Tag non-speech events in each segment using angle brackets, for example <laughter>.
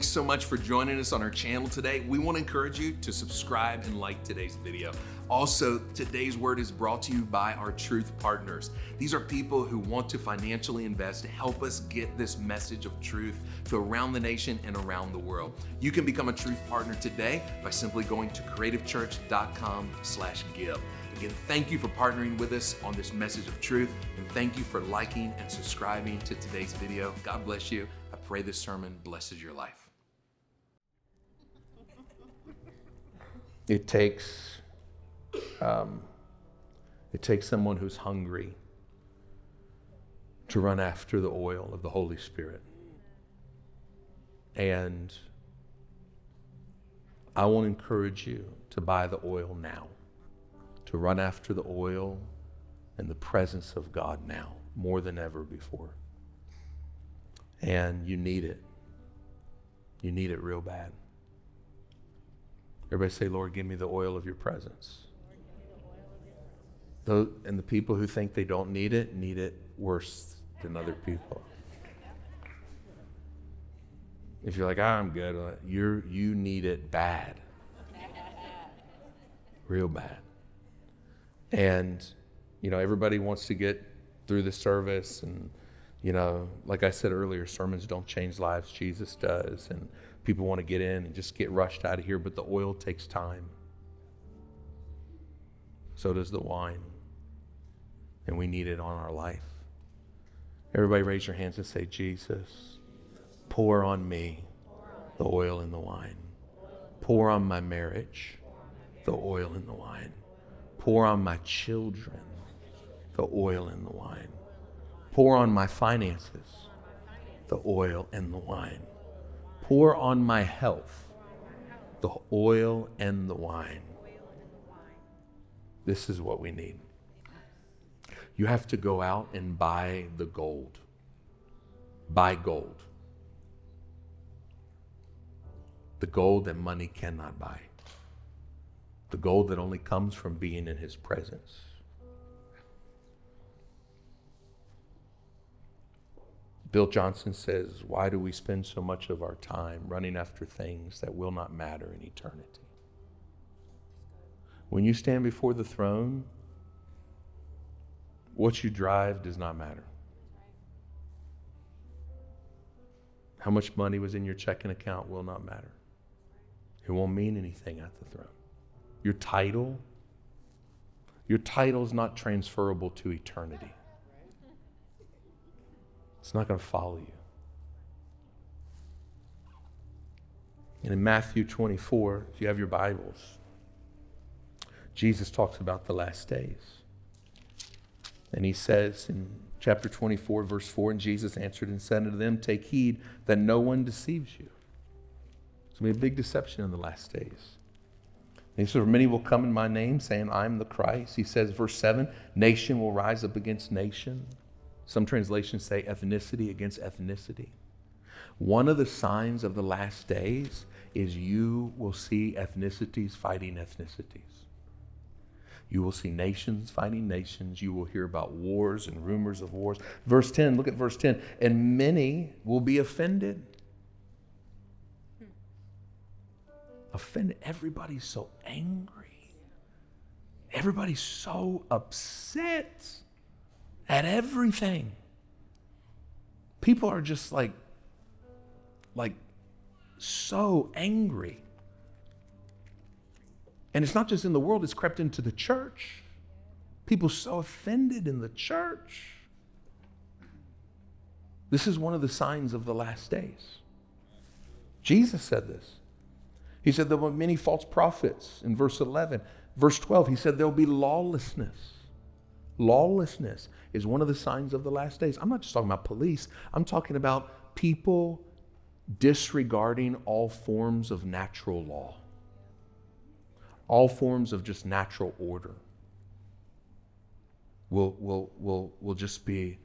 Thanks so much for joining us on our channel today. We want to encourage you to subscribe and like today's video. Also, today's word is brought to you by our truth partners. These are people who want to financially invest to help us get this message of truth to around the nation and around the world. You can become a truth partner today by simply going to creativechurch.com/give. Again, thank you for partnering with us on this message of truth, and thank you for liking and subscribing to today's video. God bless you. I pray this sermon blesses your life. It takes, um, it takes someone who's hungry to run after the oil of the Holy Spirit. And I want to encourage you to buy the oil now to run after the oil and the presence of God now more than ever before. And you need it. You need it real bad. Everybody say, Lord, give me the oil of your presence. Those, and the people who think they don't need it need it worse than other people. If you're like, oh, I'm good, you're, you need it bad. Real bad. And, you know, everybody wants to get through the service. And, you know, like I said earlier, sermons don't change lives, Jesus does. And people want to get in and just get rushed out of here, but the oil takes time. So does the wine. And we need it on our life. Everybody raise your hands and say, Jesus, pour on me the oil and the wine. Pour on my marriage the oil and the wine. Pour on my children the oil and the wine. Pour on my finances the oil and the wine. Pour on my health the oil and the wine. This is what we need. You have to go out and buy the gold. Buy gold. The gold that money cannot buy the gold that only comes from being in His presence. Bill Johnson says, Why do we spend so much of our time running after things that will not matter in eternity? When you stand before the throne, what you drive does not matter. How much money was in your checking account will not matter. It won't mean anything at the throne your title, your title is not transferable to eternity. It's not going to follow you. And in Matthew 24, if you have your Bibles, Jesus talks about the last days. And he says in chapter 24, verse 4, and Jesus answered and said unto them, Take heed that no one deceives you. It's going to be a big deception in the last days. He says, Many will come in my name, saying, I'm the Christ. He says, verse 7, nation will rise up against nation. Some translations say ethnicity against ethnicity. One of the signs of the last days is you will see ethnicities fighting ethnicities. You will see nations fighting nations. You will hear about wars and rumors of wars. Verse 10, look at verse 10. And many will be offended offended. Everybody's so angry. Everybody's so upset at everything. People are just like, like, so angry. And it's not just in the world, it's crept into the church. People so offended in the church. This is one of the signs of the last days. Jesus said this. He said there will be many false prophets in verse 11. Verse 12, he said there will be lawlessness. Lawlessness is one of the signs of the last days. I'm not just talking about police, I'm talking about people disregarding all forms of natural law, all forms of just natural order will, will, will, will just be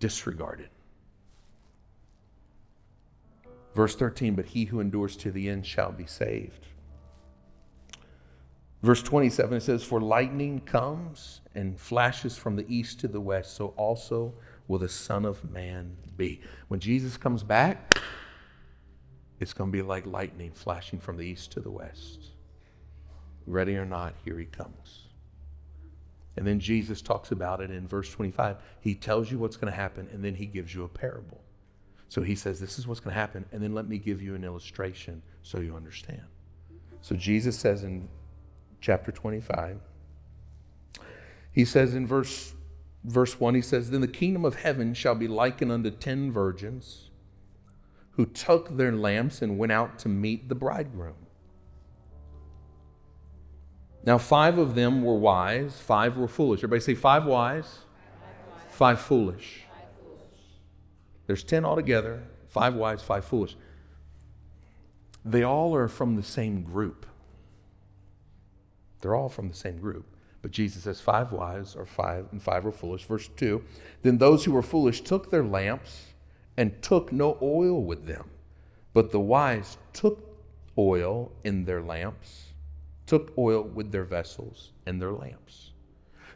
disregarded. Verse 13, but he who endures to the end shall be saved. Verse 27 it says, For lightning comes and flashes from the east to the west, so also will the Son of Man be. When Jesus comes back, it's going to be like lightning flashing from the east to the west. Ready or not, here he comes. And then Jesus talks about it in verse 25. He tells you what's going to happen, and then he gives you a parable. So he says, This is what's going to happen, and then let me give you an illustration so you understand. So Jesus says in chapter 25, he says in verse, verse 1, he says, Then the kingdom of heaven shall be likened unto ten virgins who took their lamps and went out to meet the bridegroom. Now, five of them were wise, five were foolish. Everybody say five wise, five, five foolish. Five foolish. There's ten altogether five wise, five foolish. They all are from the same group. They're all from the same group. But Jesus says five wise or five and five were foolish. Verse 2 Then those who were foolish took their lamps and took no oil with them. But the wise took oil in their lamps took oil with their vessels and their lamps.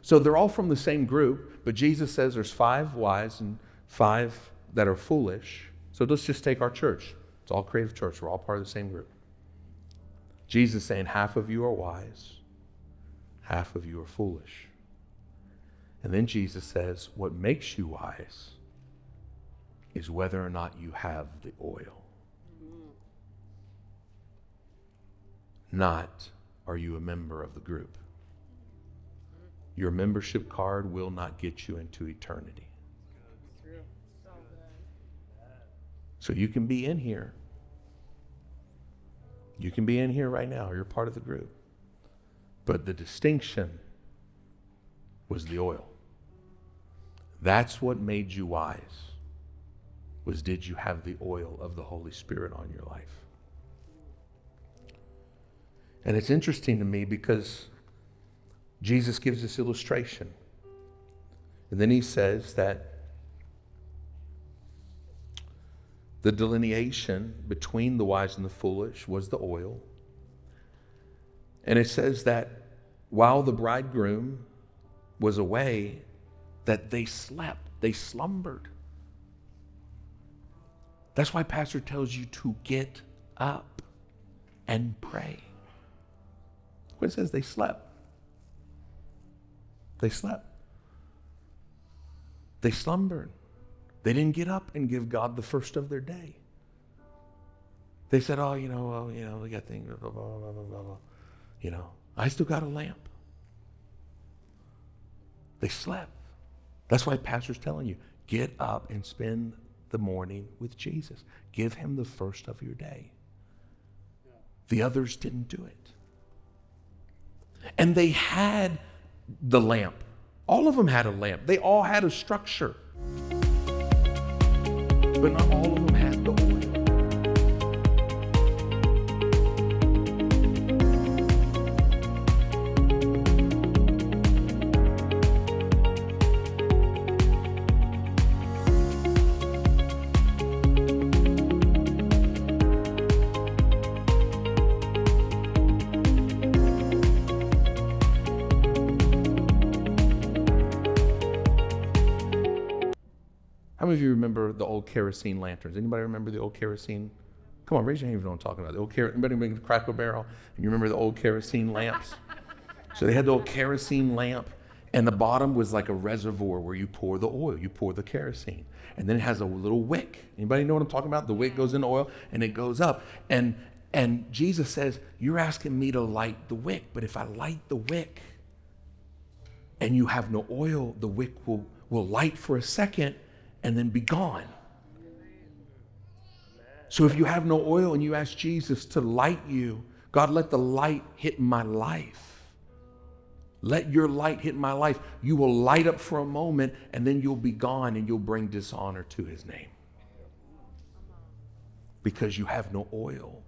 So they're all from the same group, but Jesus says there's five wise and five that are foolish. So let's just take our church. It's all creative church. We're all part of the same group. Jesus saying half of you are wise, half of you are foolish. And then Jesus says, what makes you wise is whether or not you have the oil. Not are you a member of the group? Your membership card will not get you into eternity. So you can be in here. You can be in here right now. You're part of the group. But the distinction was the oil. That's what made you wise. Was did you have the oil of the Holy Spirit on your life? And it's interesting to me because Jesus gives this illustration. And then he says that the delineation between the wise and the foolish was the oil. And it says that while the bridegroom was away, that they slept, they slumbered. That's why Pastor tells you to get up and pray. What It says they slept. They slept. They slumbered. They didn't get up and give God the first of their day. They said, "Oh, you know, well, you know, we got things, blah, blah, blah, blah, blah, You know, I still got a lamp." They slept. That's why pastor's telling you, get up and spend the morning with Jesus. Give him the first of your day. The others didn't do it. And they had the lamp. All of them had a lamp. They all had a structure. But not all of them How many of you remember the old kerosene lanterns? Anybody remember the old kerosene? Come on, raise your hand if you know what I'm talking about. The old ker- anybody remember the Cracker Barrel? And you remember the old kerosene lamps? <laughs> so they had the old kerosene lamp, and the bottom was like a reservoir where you pour the oil, you pour the kerosene, and then it has a little wick. Anybody know what I'm talking about? The wick goes in the oil and it goes up, and and Jesus says, "You're asking me to light the wick, but if I light the wick, and you have no oil, the wick will will light for a second, and then be gone. So if you have no oil and you ask Jesus to light you, God, let the light hit my life. Let your light hit my life. You will light up for a moment and then you'll be gone and you'll bring dishonor to his name. Because you have no oil.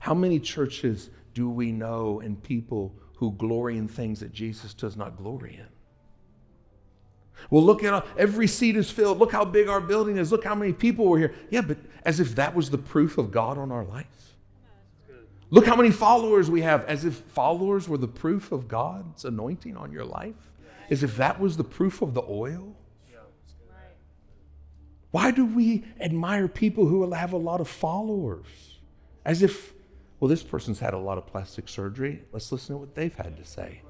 How many churches do we know and people who glory in things that Jesus does not glory in? Well, look at every seat is filled. Look how big our building is. Look how many people were here. Yeah, but as if that was the proof of God on our life. Look how many followers we have, as if followers were the proof of God's anointing on your life. As if that was the proof of the oil. Why do we admire people who have a lot of followers? As if, well, this person's had a lot of plastic surgery. Let's listen to what they've had to say.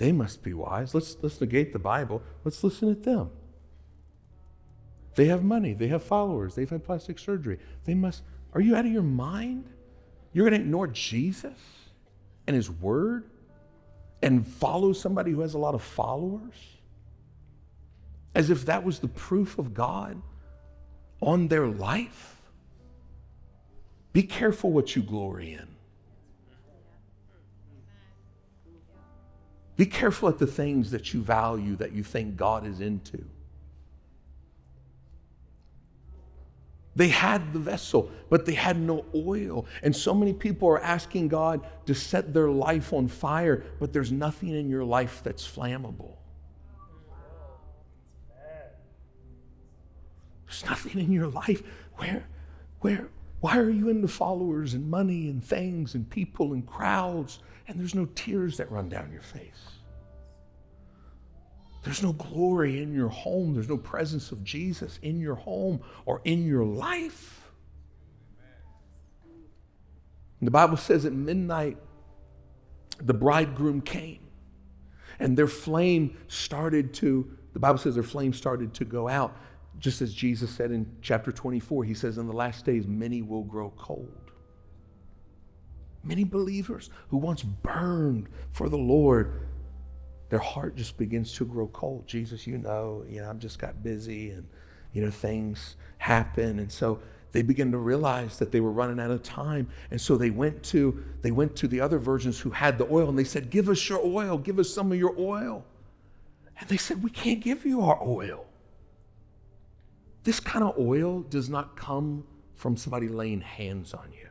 They must be wise. Let's, let's negate the Bible. Let's listen at them. They have money. They have followers. They've had plastic surgery. They must. Are you out of your mind? You're going to ignore Jesus and his word and follow somebody who has a lot of followers? As if that was the proof of God on their life? Be careful what you glory in. Be careful at the things that you value, that you think God is into. They had the vessel, but they had no oil. And so many people are asking God to set their life on fire, but there's nothing in your life that's flammable. There's nothing in your life where, where, why are you into followers and money and things and people and crowds and there's no tears that run down your face? There's no glory in your home. There's no presence of Jesus in your home or in your life. And the Bible says at midnight, the bridegroom came and their flame started to, the Bible says their flame started to go out. Just as Jesus said in chapter 24, he says, In the last days, many will grow cold. Many believers who once burned for the Lord their heart just begins to grow cold. Jesus, you know, you know, I've just got busy and, you know, things happen. And so they begin to realize that they were running out of time. And so they went to, they went to the other virgins who had the oil and they said, give us your oil, give us some of your oil. And they said, we can't give you our oil. This kind of oil does not come from somebody laying hands on you.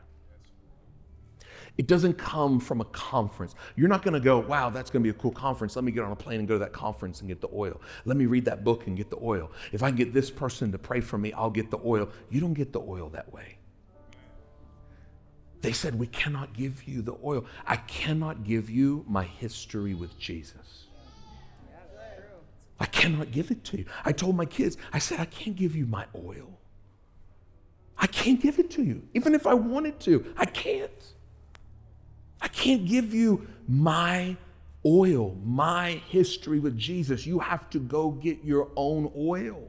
It doesn't come from a conference. You're not going to go, wow, that's going to be a cool conference. Let me get on a plane and go to that conference and get the oil. Let me read that book and get the oil. If I can get this person to pray for me, I'll get the oil. You don't get the oil that way. They said, We cannot give you the oil. I cannot give you my history with Jesus. I cannot give it to you. I told my kids, I said, I can't give you my oil. I can't give it to you. Even if I wanted to, I can't. I can't give you my oil, my history with Jesus. You have to go get your own oil.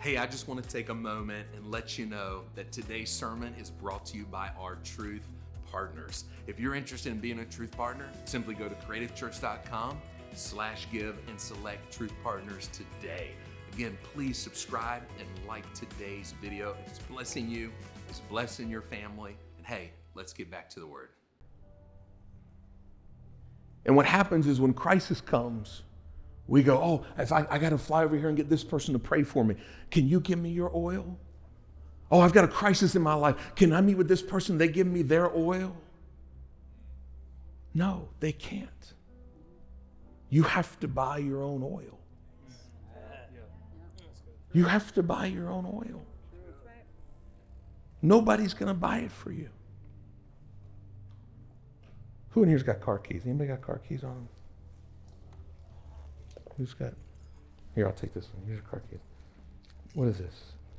Hey, I just want to take a moment and let you know that today's sermon is brought to you by our truth partners. If you're interested in being a truth partner, simply go to creativechurch.com slash give and select truth partners today. Again, please subscribe and like today's video. If it's blessing you, it's blessing your family. And hey, let's get back to the word. And what happens is when crisis comes, we go, oh, if I, I got to fly over here and get this person to pray for me, can you give me your oil? Oh, I've got a crisis in my life. Can I meet with this person? They give me their oil? No, they can't. You have to buy your own oil. You have to buy your own oil. Nobody's going to buy it for you. Who in here's got car keys? Anybody got car keys on them? Who's got? Here, I'll take this one. Here's your car keys. What is this?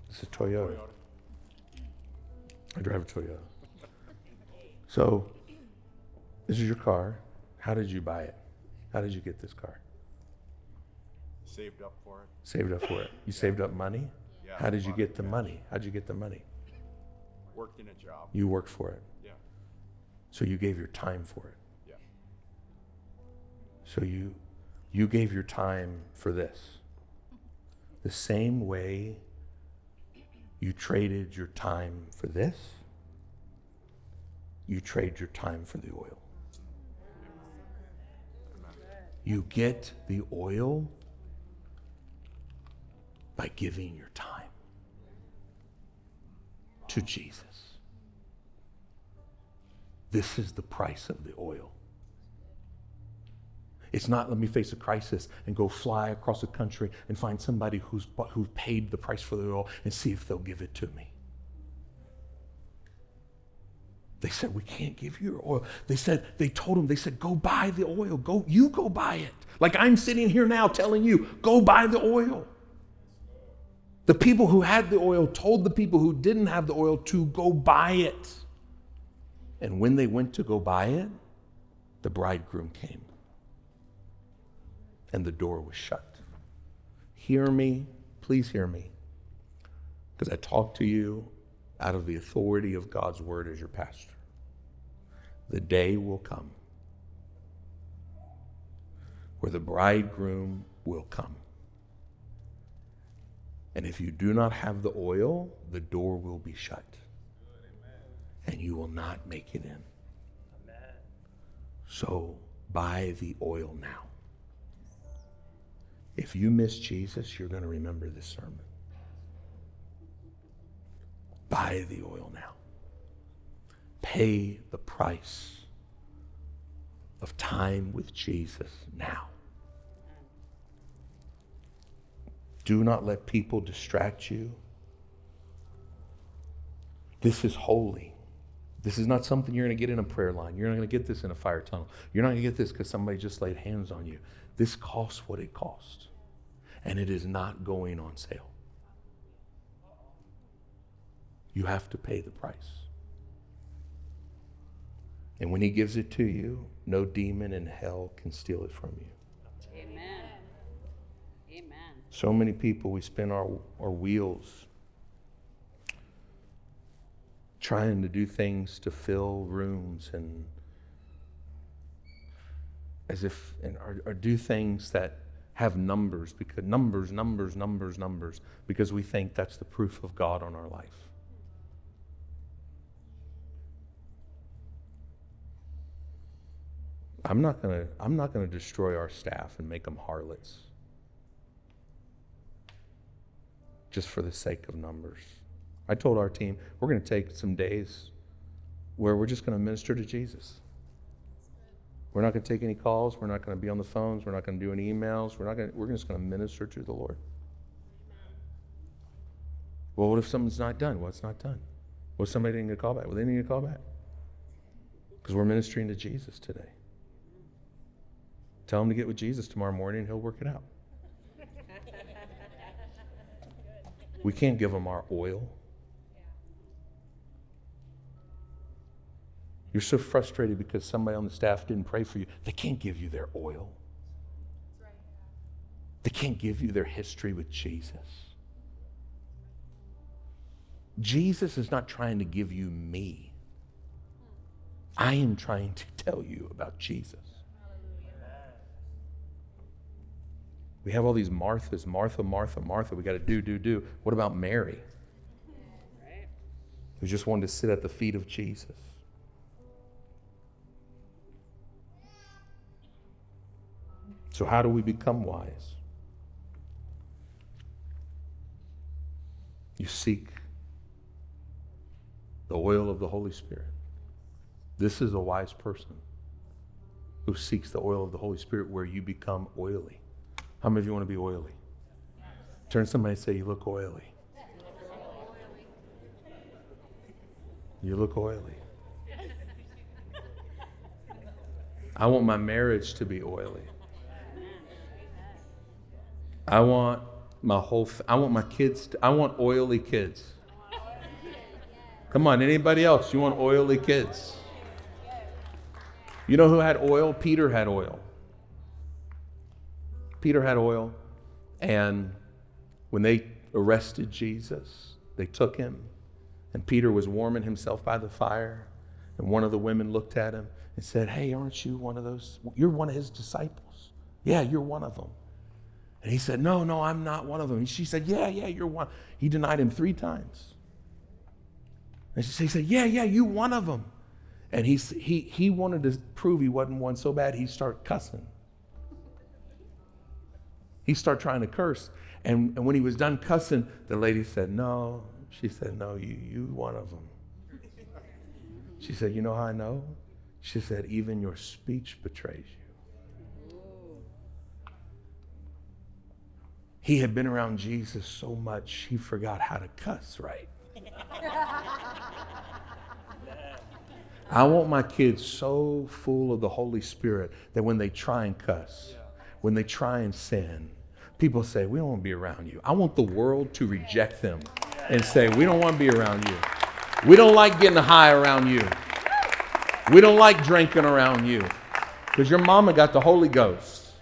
This is Toyota. I drive a Toyota. So, this is your car. How did you buy it? How did you get this car? Saved up for it. Saved up for it. You saved up money? Yeah, How did you get the money? How did you get the money? Worked in a job. You worked for it. Yeah. So you gave your time for it. Yeah. So you you gave your time for this. The same way you traded your time for this, you trade your time for the oil. You get the oil by giving your time to Jesus. This is the price of the oil. It's not let me face a crisis and go fly across the country and find somebody who's, who paid the price for the oil and see if they'll give it to me. They said, We can't give you your oil. They said, They told him, they said, Go buy the oil. Go, you go buy it. Like I'm sitting here now telling you, Go buy the oil. The people who had the oil told the people who didn't have the oil to go buy it. And when they went to go buy it, the bridegroom came. And the door was shut. Hear me, please hear me. Because I talk to you out of the authority of God's word as your pastor. The day will come where the bridegroom will come. And if you do not have the oil, the door will be shut. And you will not make it in. So buy the oil now. If you miss Jesus, you're going to remember this sermon. Buy the oil now. Pay the price of time with Jesus now. Do not let people distract you. This is holy. This is not something you're going to get in a prayer line. You're not going to get this in a fire tunnel. You're not going to get this because somebody just laid hands on you. This costs what it costs, and it is not going on sale. You have to pay the price. And when he gives it to you, no demon in hell can steal it from you. So many people, we spin our, our wheels trying to do things to fill rooms and as if, and, or, or do things that have numbers because numbers, numbers, numbers, numbers, because we think that's the proof of God on our life. I'm not gonna, I'm not gonna destroy our staff and make them harlots. Just for the sake of numbers. I told our team, we're going to take some days where we're just going to minister to Jesus. We're not going to take any calls. We're not going to be on the phones. We're not going to do any emails. We're, not going to, we're just going to minister to the Lord. Well, what if something's not done? Well, it's not done. Well, somebody didn't get a call back. Well, they didn't get a call back. Because we're ministering to Jesus today. Tell them to get with Jesus tomorrow morning and he'll work it out. We can't give them our oil. You're so frustrated because somebody on the staff didn't pray for you. They can't give you their oil. They can't give you their history with Jesus. Jesus is not trying to give you me. I am trying to tell you about Jesus. We have all these Marthas, Martha, Martha, Martha. We got to do, do, do. What about Mary? Who just wanted to sit at the feet of Jesus? So, how do we become wise? You seek the oil of the Holy Spirit. This is a wise person who seeks the oil of the Holy Spirit where you become oily. How many of you want to be oily? Turn somebody and say, You look oily. You look oily. I want my marriage to be oily. I want my whole, I want my kids, to, I want oily kids. Come on, anybody else? You want oily kids? You know who had oil? Peter had oil. Peter had oil, and when they arrested Jesus, they took him, and Peter was warming himself by the fire. And one of the women looked at him and said, Hey, aren't you one of those? You're one of his disciples. Yeah, you're one of them. And he said, No, no, I'm not one of them. And she said, Yeah, yeah, you're one. He denied him three times. And she said, Yeah, yeah, you one of them. And he, he, he wanted to prove he wasn't one so bad, he started cussing. He started trying to curse. And, and when he was done cussing, the lady said, No. She said, No, you, you one of them. She said, You know how I know? She said, Even your speech betrays you. He had been around Jesus so much, he forgot how to cuss right. I want my kids so full of the Holy Spirit that when they try and cuss, when they try and sin, People say, We don't want to be around you. I want the world to reject them and say, We don't want to be around you. We don't like getting high around you. We don't like drinking around you. Because your mama got the Holy Ghost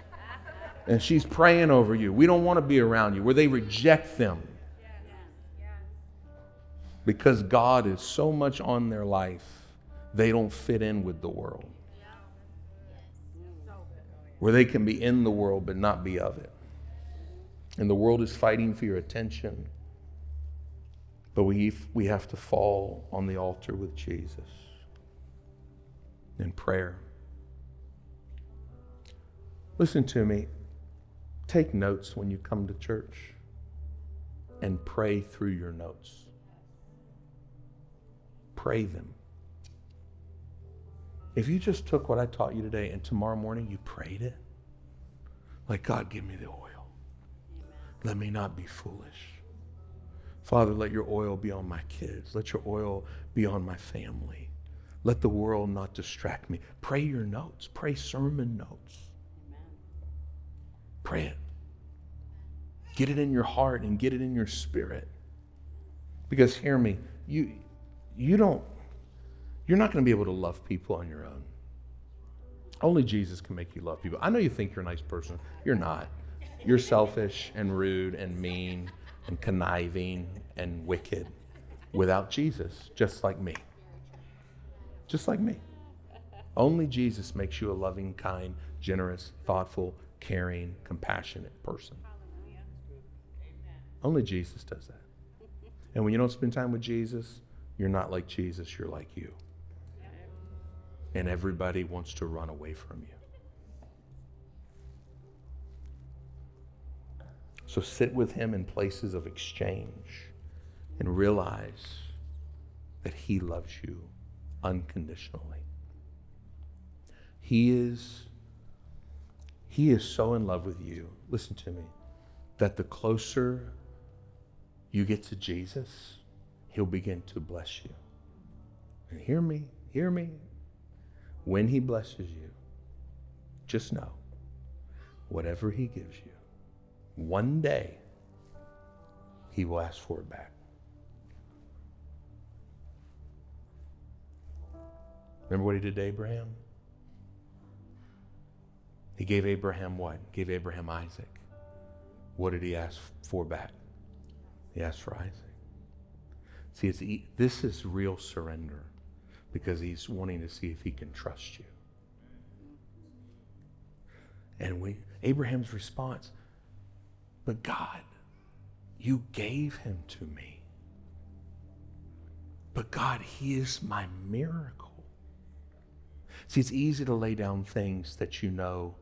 and she's praying over you. We don't want to be around you where they reject them because God is so much on their life, they don't fit in with the world. Where they can be in the world but not be of it. And the world is fighting for your attention. But we, we have to fall on the altar with Jesus in prayer. Listen to me. Take notes when you come to church and pray through your notes. Pray them. If you just took what I taught you today and tomorrow morning you prayed it, like, God, give me the oil. Let me not be foolish. Father, let your oil be on my kids. Let your oil be on my family. Let the world not distract me. Pray your notes. Pray sermon notes. Amen. Pray it. Get it in your heart and get it in your spirit. Because hear me, you you don't you're not going to be able to love people on your own. Only Jesus can make you love people. I know you think you're a nice person. You're not. You're selfish and rude and mean and conniving and wicked without Jesus, just like me. Just like me. Only Jesus makes you a loving, kind, generous, thoughtful, caring, compassionate person. Only Jesus does that. And when you don't spend time with Jesus, you're not like Jesus, you're like you. And everybody wants to run away from you. So sit with him in places of exchange and realize that he loves you unconditionally. He is he is so in love with you. Listen to me. That the closer you get to Jesus, he'll begin to bless you. And hear me, hear me. When he blesses you, just know whatever he gives you, one day he will ask for it back. Remember what he did to Abraham? He gave Abraham what? Gave Abraham Isaac. What did he ask for back? He asked for Isaac. See, it's, this is real surrender because he's wanting to see if he can trust you. And we, Abraham's response, but God, you gave him to me. But God, he is my miracle. See, it's easy to lay down things that you know.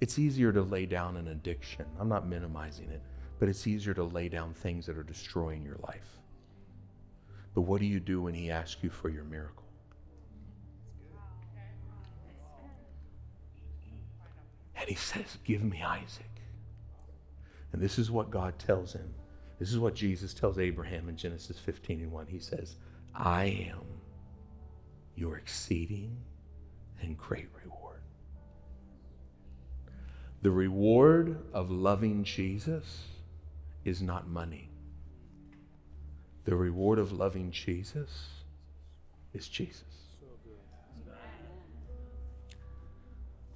It's easier to lay down an addiction. I'm not minimizing it, but it's easier to lay down things that are destroying your life. But what do you do when he asks you for your miracle? And he says, Give me Isaac. And this is what God tells him. This is what Jesus tells Abraham in Genesis 15 and 1. He says, I am your exceeding and great reward. The reward of loving Jesus is not money. The reward of loving Jesus is Jesus.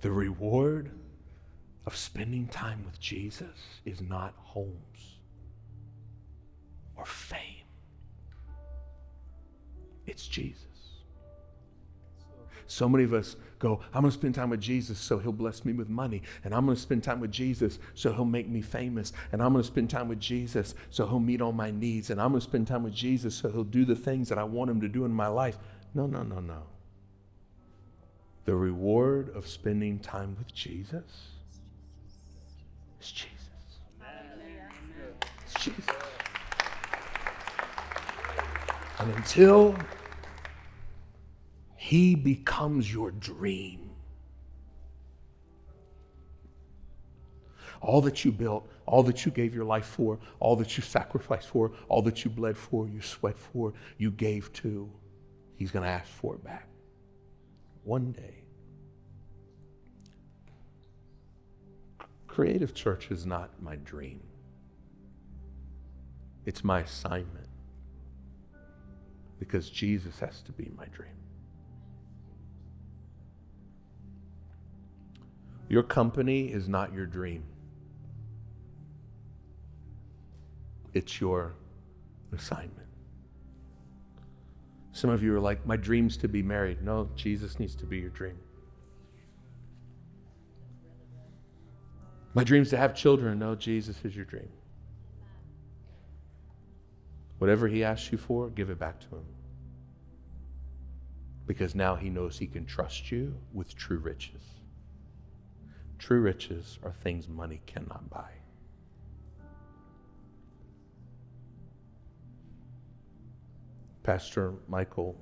The reward of spending time with Jesus is not homes or fame. It's Jesus. So many of us go, I'm going to spend time with Jesus so he'll bless me with money. And I'm going to spend time with Jesus so he'll make me famous. And I'm going to spend time with Jesus so he'll meet all my needs. And I'm going to spend time with Jesus so he'll do the things that I want him to do in my life. No, no, no, no. The reward of spending time with Jesus is Jesus. It's Jesus. And until he becomes your dream. All that you built, all that you gave your life for, all that you sacrificed for, all that you bled for, you sweat for, you gave to, he's going to ask for it back. One day. Creative Church is not my dream, it's my assignment because Jesus has to be my dream. Your company is not your dream. It's your assignment. Some of you are like, my dream's to be married. No, Jesus needs to be your dream. My dream's to have children. No, Jesus is your dream. Whatever He asks you for, give it back to Him. Because now He knows He can trust you with true riches. True riches are things money cannot buy. Pastor Michael,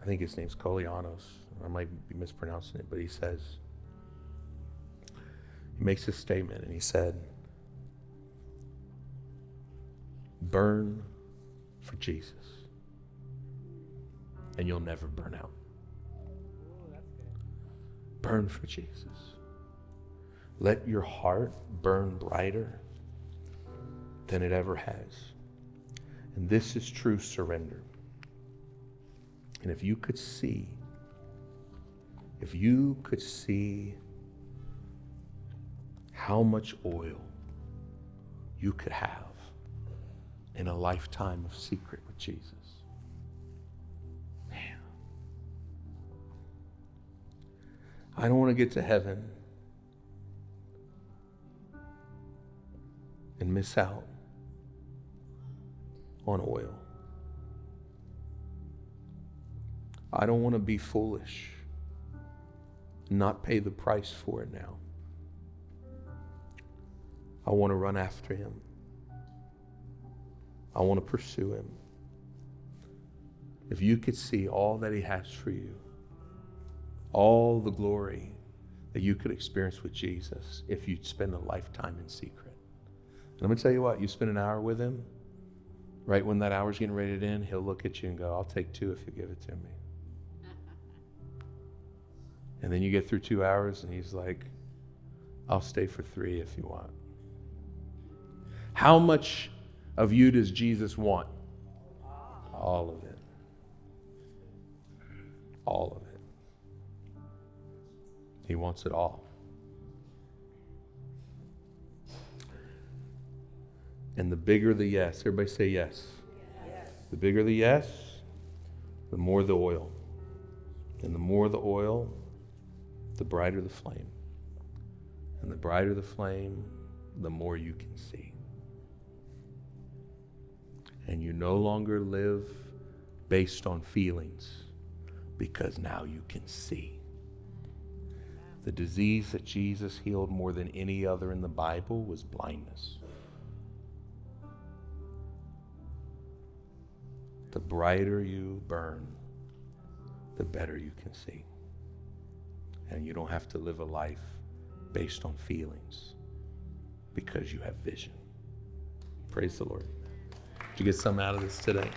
I think his name's Koulianos. I might be mispronouncing it, but he says, he makes a statement and he said, burn for Jesus, and you'll never burn out. Burn for Jesus. Let your heart burn brighter than it ever has. And this is true surrender. And if you could see, if you could see how much oil you could have in a lifetime of secret with Jesus. Man. I don't want to get to heaven and miss out on oil. I don't want to be foolish, not pay the price for it now. I want to run after him. I want to pursue him. If you could see all that he has for you, all the glory that you could experience with Jesus if you'd spend a lifetime in secret. And I'm going to tell you what, you spend an hour with him, right when that hour's getting ready to end, he'll look at you and go, I'll take two if you give it to me. And then you get through two hours and he's like, I'll stay for three if you want. How much of you does Jesus want? All of it. All of it. He wants it all. And the bigger the yes, everybody say yes. yes. The bigger the yes, the more the oil. And the more the oil, the brighter the flame. And the brighter the flame, the more you can see. And you no longer live based on feelings because now you can see. The disease that Jesus healed more than any other in the Bible was blindness. The brighter you burn, the better you can see. And you don't have to live a life based on feelings because you have vision. Praise the Lord. You get something out of this today?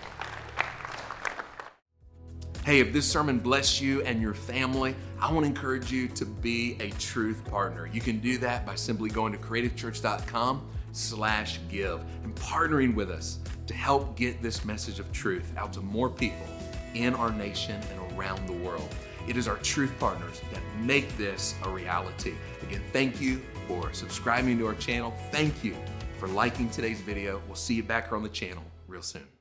Hey, if this sermon blessed you and your family, I want to encourage you to be a truth partner. You can do that by simply going to creativechurch.com slash give and partnering with us to help get this message of truth out to more people in our nation and around the world. It is our truth partners that make this a reality. Again, thank you for subscribing to our channel. Thank you for liking today's video. We'll see you back here on the channel real soon.